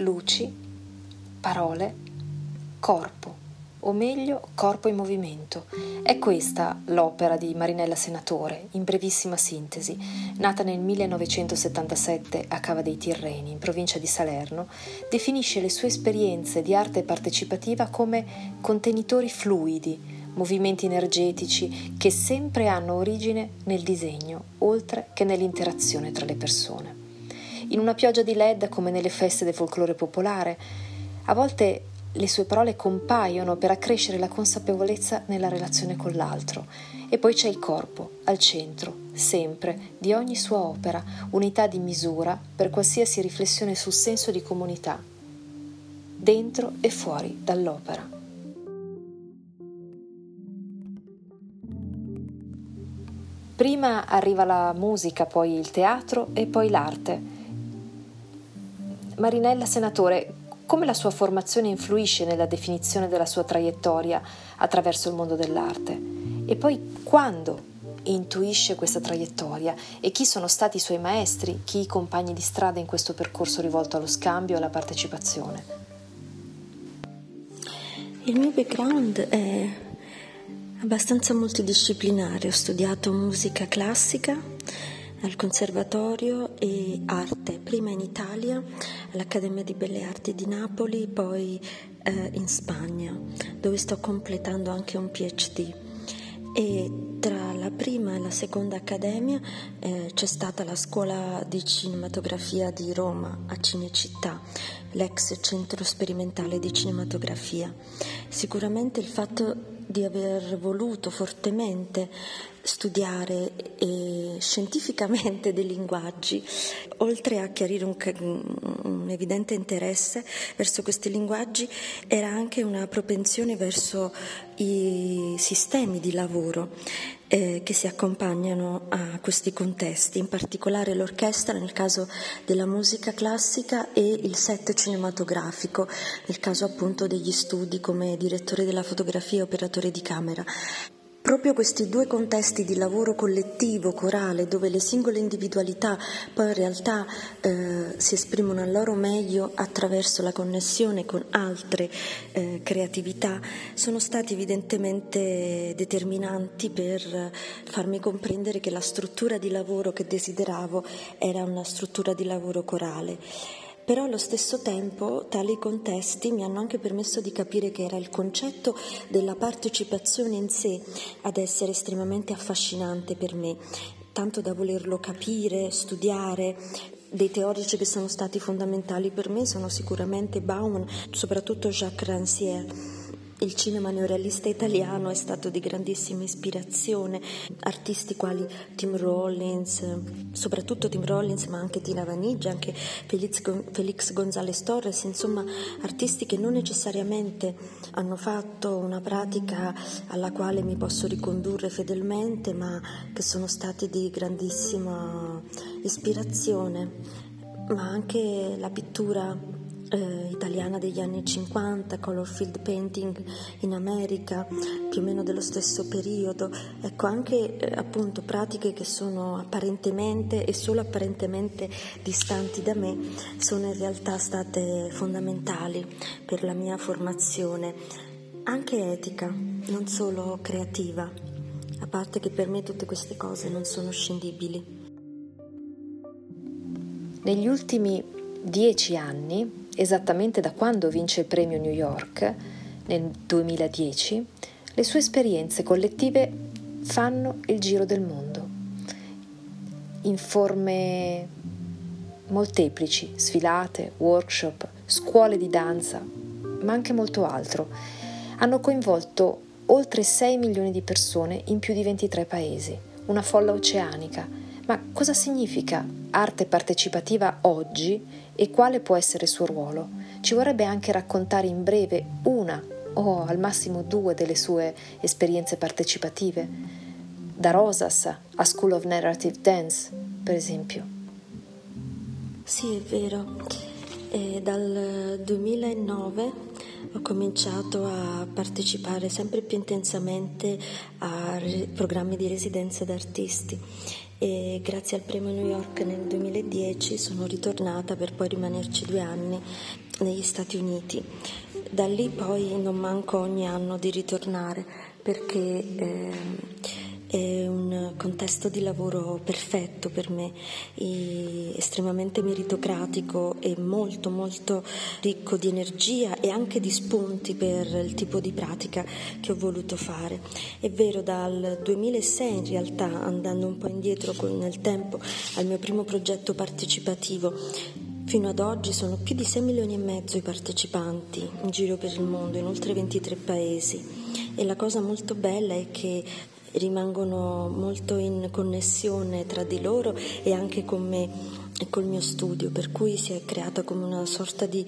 luci, parole, corpo, o meglio corpo in movimento. È questa l'opera di Marinella Senatore, in brevissima sintesi, nata nel 1977 a Cava dei Tirreni, in provincia di Salerno, definisce le sue esperienze di arte partecipativa come contenitori fluidi, movimenti energetici che sempre hanno origine nel disegno, oltre che nell'interazione tra le persone in una pioggia di LED come nelle feste del folklore popolare. A volte le sue parole compaiono per accrescere la consapevolezza nella relazione con l'altro. E poi c'è il corpo, al centro, sempre, di ogni sua opera, unità di misura per qualsiasi riflessione sul senso di comunità, dentro e fuori dall'opera. Prima arriva la musica, poi il teatro e poi l'arte. Marinella Senatore, come la sua formazione influisce nella definizione della sua traiettoria attraverso il mondo dell'arte? E poi quando intuisce questa traiettoria e chi sono stati i suoi maestri, chi i compagni di strada in questo percorso rivolto allo scambio e alla partecipazione? Il mio background è abbastanza multidisciplinare, ho studiato musica classica al conservatorio e arte, prima in Italia all'Accademia di Belle Arti di Napoli, poi eh, in Spagna, dove sto completando anche un PhD. E tra la prima e la seconda accademia eh, c'è stata la scuola di cinematografia di Roma a Cinecittà, l'ex centro sperimentale di cinematografia. Sicuramente il fatto di aver voluto fortemente studiare eh, scientificamente dei linguaggi, oltre a chiarire un, un, evidente interesse verso questi linguaggi, era anche una propensione verso i sistemi di lavoro eh, che si accompagnano a questi contesti, in particolare l'orchestra nel caso della musica classica e il set cinematografico nel caso appunto degli studi come direttore della fotografia e operatore di camera. Proprio questi due contesti di lavoro collettivo, corale, dove le singole individualità poi in realtà eh, si esprimono al loro meglio attraverso la connessione con altre eh, creatività, sono stati evidentemente determinanti per farmi comprendere che la struttura di lavoro che desideravo era una struttura di lavoro corale. Però allo stesso tempo tali contesti mi hanno anche permesso di capire che era il concetto della partecipazione in sé ad essere estremamente affascinante per me, tanto da volerlo capire, studiare, dei teorici che sono stati fondamentali per me sono sicuramente Bauman, soprattutto Jacques Rancière il cinema neorealista italiano è stato di grandissima ispirazione, artisti quali Tim Rollins, soprattutto Tim Rollins, ma anche Tina Vanigia, anche Felix, González Torres, insomma artisti che non necessariamente hanno fatto una pratica alla quale mi posso ricondurre fedelmente, ma che sono stati di grandissima ispirazione, ma anche la pittura eh, italiana degli anni 50, color field painting in America, più o meno dello stesso periodo. Ecco, anche eh, appunto pratiche che sono apparentemente e solo apparentemente distanti da me sono in realtà state fondamentali per la mia formazione, anche etica, non solo creativa, a parte che per me tutte queste cose non sono scindibili. Negli ultimi dieci anni esattamente da quando vince il premio New York nel 2010, le sue esperienze collettive fanno il giro del mondo in forme molteplici, sfilate, workshop, scuole di danza, ma anche molto altro. Hanno coinvolto oltre 6 milioni di persone in più di 23 paesi, una folla oceanica. Ma cosa significa arte partecipativa oggi e quale può essere il suo ruolo. Ci vorrebbe anche raccontare in breve una o al massimo due delle sue esperienze partecipative, da Rosas a School of Narrative Dance, per esempio. Sì, è vero. E dal 2009 ho cominciato a partecipare sempre più intensamente a programmi di residenza d'artisti e grazie al premio New York nel 2010 sono ritornata per poi rimanerci due anni negli Stati Uniti. Da lì poi non manco ogni anno di ritornare perché eh, è un contesto di lavoro perfetto per me, estremamente meritocratico e molto molto ricco di energia e anche di spunti per il tipo di pratica che ho voluto fare. È vero, dal 2006 in realtà, andando un po' indietro nel tempo, al mio primo progetto partecipativo, Fino ad oggi sono più di 6 milioni e mezzo i partecipanti in giro per il mondo, in oltre 23 paesi. E la cosa molto bella è che rimangono molto in connessione tra di loro e anche con me e col mio studio, per cui si è creata come una sorta di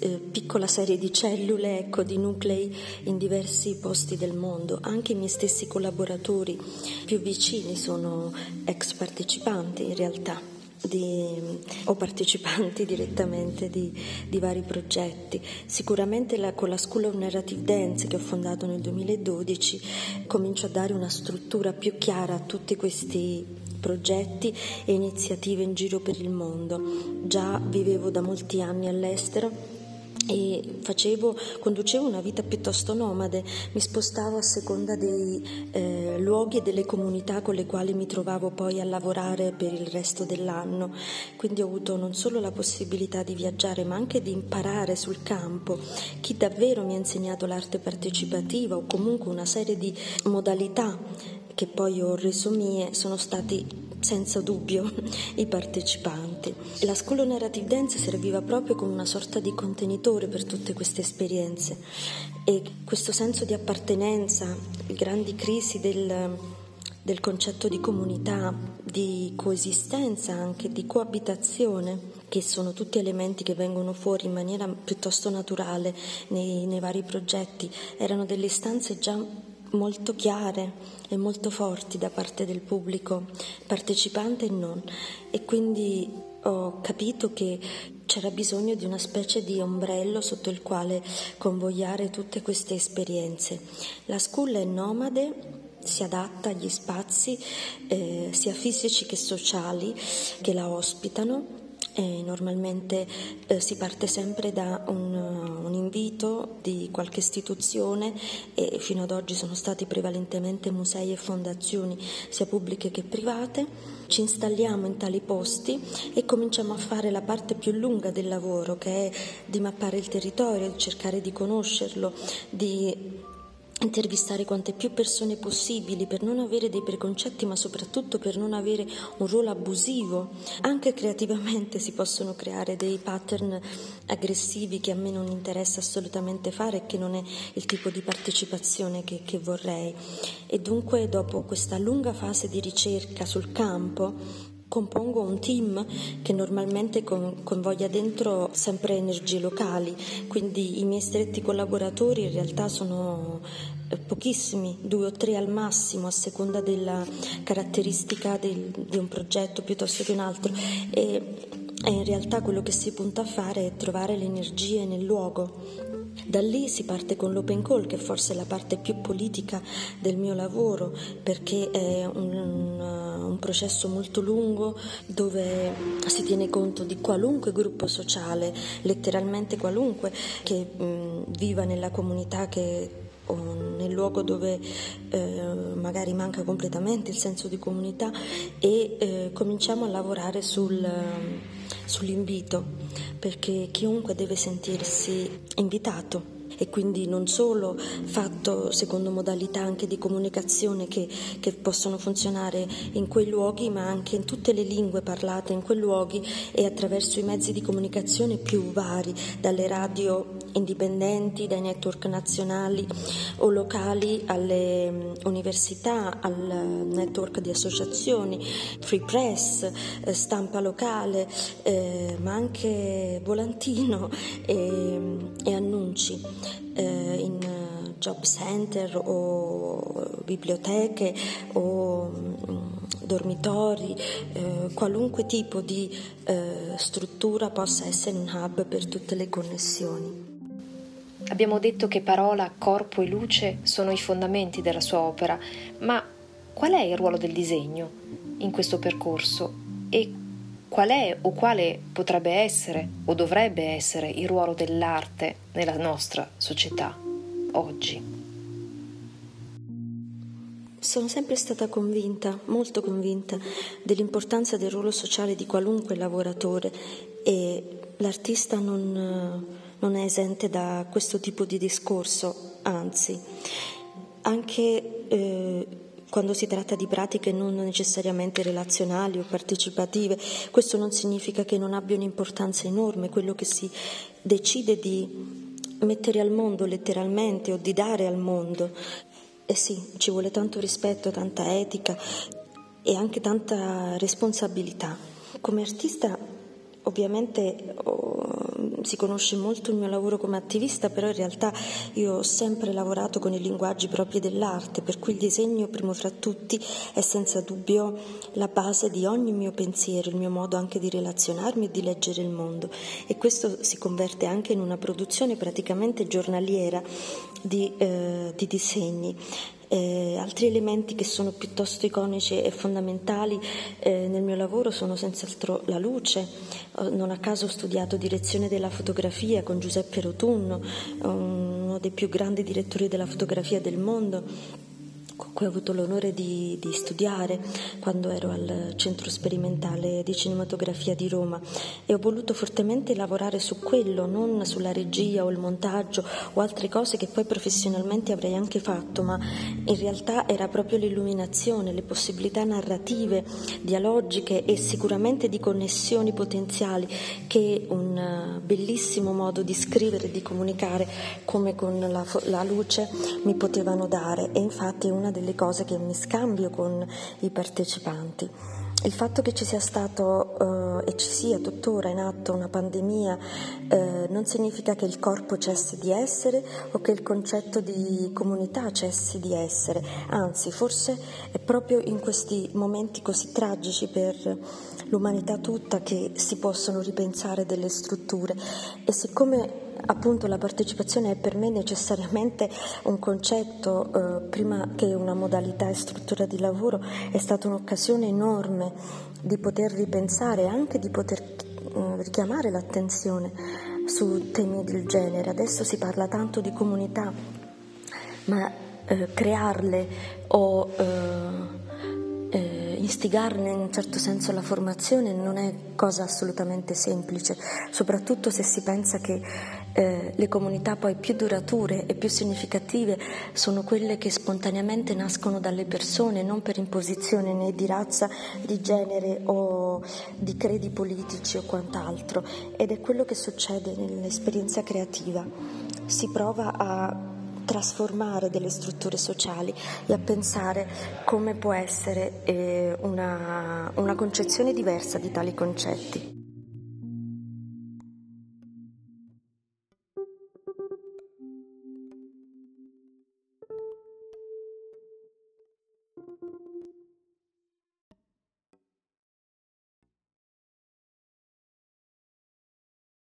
eh, piccola serie di cellule, ecco, di nuclei in diversi posti del mondo. Anche i miei stessi collaboratori più vicini sono ex partecipanti in realtà di, o partecipanti direttamente di, di, vari progetti. Sicuramente la, con la School of Narrative Dance che ho fondato nel 2012 comincio a dare una struttura più chiara a tutti questi progetti e iniziative in giro per il mondo. Già vivevo da molti anni all'estero e facevo, conducevo una vita piuttosto nomade, mi spostavo a seconda dei eh, luoghi e delle comunità con le quali mi trovavo poi a lavorare per il resto dell'anno, quindi ho avuto non solo la possibilità di viaggiare ma anche di imparare sul campo. Chi davvero mi ha insegnato l'arte partecipativa o comunque una serie di modalità che poi ho reso mie sono stati senza dubbio i partecipanti. La School Narrative Dance serviva proprio come una sorta di contenitore per tutte queste esperienze e questo senso di appartenenza, grandi crisi del, del concetto di comunità, di coesistenza, anche di coabitazione, che sono tutti elementi che vengono fuori in maniera piuttosto naturale nei, nei vari progetti, erano delle istanze già molto chiare e molto forti da parte del pubblico, partecipante e non. E quindi ho capito che c'era bisogno di una specie di ombrello sotto il quale convogliare tutte queste esperienze. La school è nomade, si adatta agli spazi eh, sia fisici che sociali che la ospitano e normalmente eh, si parte sempre da un, un, invito di qualche istituzione e fino ad oggi sono stati prevalentemente musei e fondazioni, sia pubbliche che private. Ci installiamo in tali posti e cominciamo a fare la parte più lunga del lavoro, che è di mappare il territorio, di cercare di conoscerlo, di intervistare quante più persone possibili per non avere dei preconcetti ma soprattutto per non avere un ruolo abusivo. Anche creativamente si possono creare dei pattern aggressivi che a me non interessa assolutamente fare e che non è il tipo di partecipazione che, che vorrei. E dunque dopo questa lunga fase di ricerca sul campo compongo un team che normalmente coinvolga dentro sempre energie locali, quindi i miei stretti collaboratori in realtà sono eh, pochissimi, due o tre al massimo a seconda della caratteristica del, di un progetto piuttosto che un altro. E, e in realtà quello che si punta a fare è trovare le energie nel luogo da lì si parte con l'open call, che forse è la parte più politica del mio lavoro, perché è un, un processo molto lungo dove si tiene conto di qualunque gruppo sociale, letteralmente qualunque, che mh, viva nella comunità che o nel luogo dove eh, magari manca completamente il senso di comunità e eh, cominciamo a lavorare sul, sull'invito perché chiunque deve sentirsi invitato e quindi non solo fatto secondo modalità anche di comunicazione che, che, possono funzionare in quei luoghi, ma anche in tutte le lingue parlate in quei luoghi e attraverso i mezzi di comunicazione più vari, dalle radio indipendenti, dai network nazionali o locali alle mm, università, al network di associazioni, free press, eh, stampa locale, eh, ma anche volantino e, e annunci eh, in eh, job center o biblioteche o mm, dormitori, eh, qualunque tipo di eh, struttura possa essere un hub per tutte le connessioni. Abbiamo detto che parola, corpo e luce sono i fondamenti della sua opera, ma qual è il ruolo del disegno in questo percorso e qual è o quale potrebbe essere o dovrebbe essere il ruolo dell'arte nella nostra società oggi. Sono sempre stata convinta, molto convinta, dell'importanza del ruolo sociale di qualunque lavoratore e l'artista non, non è esente da questo tipo di discorso, anzi, anche eh, quando si tratta di pratiche non necessariamente relazionali o partecipative, questo non significa che non abbia un'importanza enorme, quello che si decide di mettere al mondo letteralmente o di dare al mondo. Eh sì, ci vuole tanto rispetto, tanta etica e anche tanta responsabilità. Come artista ovviamente oh, si conosce molto il mio lavoro come attivista, però in realtà io ho sempre lavorato con i linguaggi propri dell'arte, per cui il disegno, primo fra tutti, è senza dubbio la base di ogni mio pensiero, il mio modo anche di relazionarmi e di leggere il mondo. E questo si converte anche in una produzione praticamente giornaliera di, eh, di disegni. Eh, altri elementi che sono piuttosto iconici e fondamentali eh, nel mio lavoro sono senz'altro la luce. Eh, non a caso ho studiato direzione della fotografia con Giuseppe Rotunno, uno dei più grandi direttori della fotografia del mondo con cui ho avuto l'onore di, di, studiare quando ero al Centro Sperimentale di Cinematografia di Roma. E ho voluto fortemente lavorare su quello, non sulla regia o il montaggio o altre cose che poi professionalmente avrei anche fatto, ma in realtà era proprio l'illuminazione, le possibilità narrative, dialogiche e sicuramente di connessioni potenziali che un bellissimo modo di scrivere e di comunicare come con la, la luce mi potevano dare. E infatti una delle cose che mi scambio con i partecipanti. Il fatto che ci sia stato eh, e ci sia tuttora in atto una pandemia eh, non significa che il corpo cessi di essere o che il concetto di comunità cessi di essere, anzi forse è proprio in questi momenti così tragici per l'umanità tutta che si possono ripensare delle strutture e siccome appunto la partecipazione è per me necessariamente un concetto, eh, prima che una modalità e struttura di lavoro, è stata un'occasione enorme di poter ripensare anche di poter eh, richiamare l'attenzione su temi del genere. Adesso si parla tanto di comunità, ma eh, crearle o eh, eh, istigarne in un certo senso la formazione non è cosa assolutamente semplice, soprattutto se si pensa che eh, le comunità poi più durature e più significative sono quelle che spontaneamente nascono dalle persone, non per imposizione né di razza, di genere o di credi politici o quant'altro. Ed è quello che succede nell'esperienza creativa. Si prova a trasformare delle strutture sociali e a pensare come può essere eh, una, una concezione diversa di tali concetti.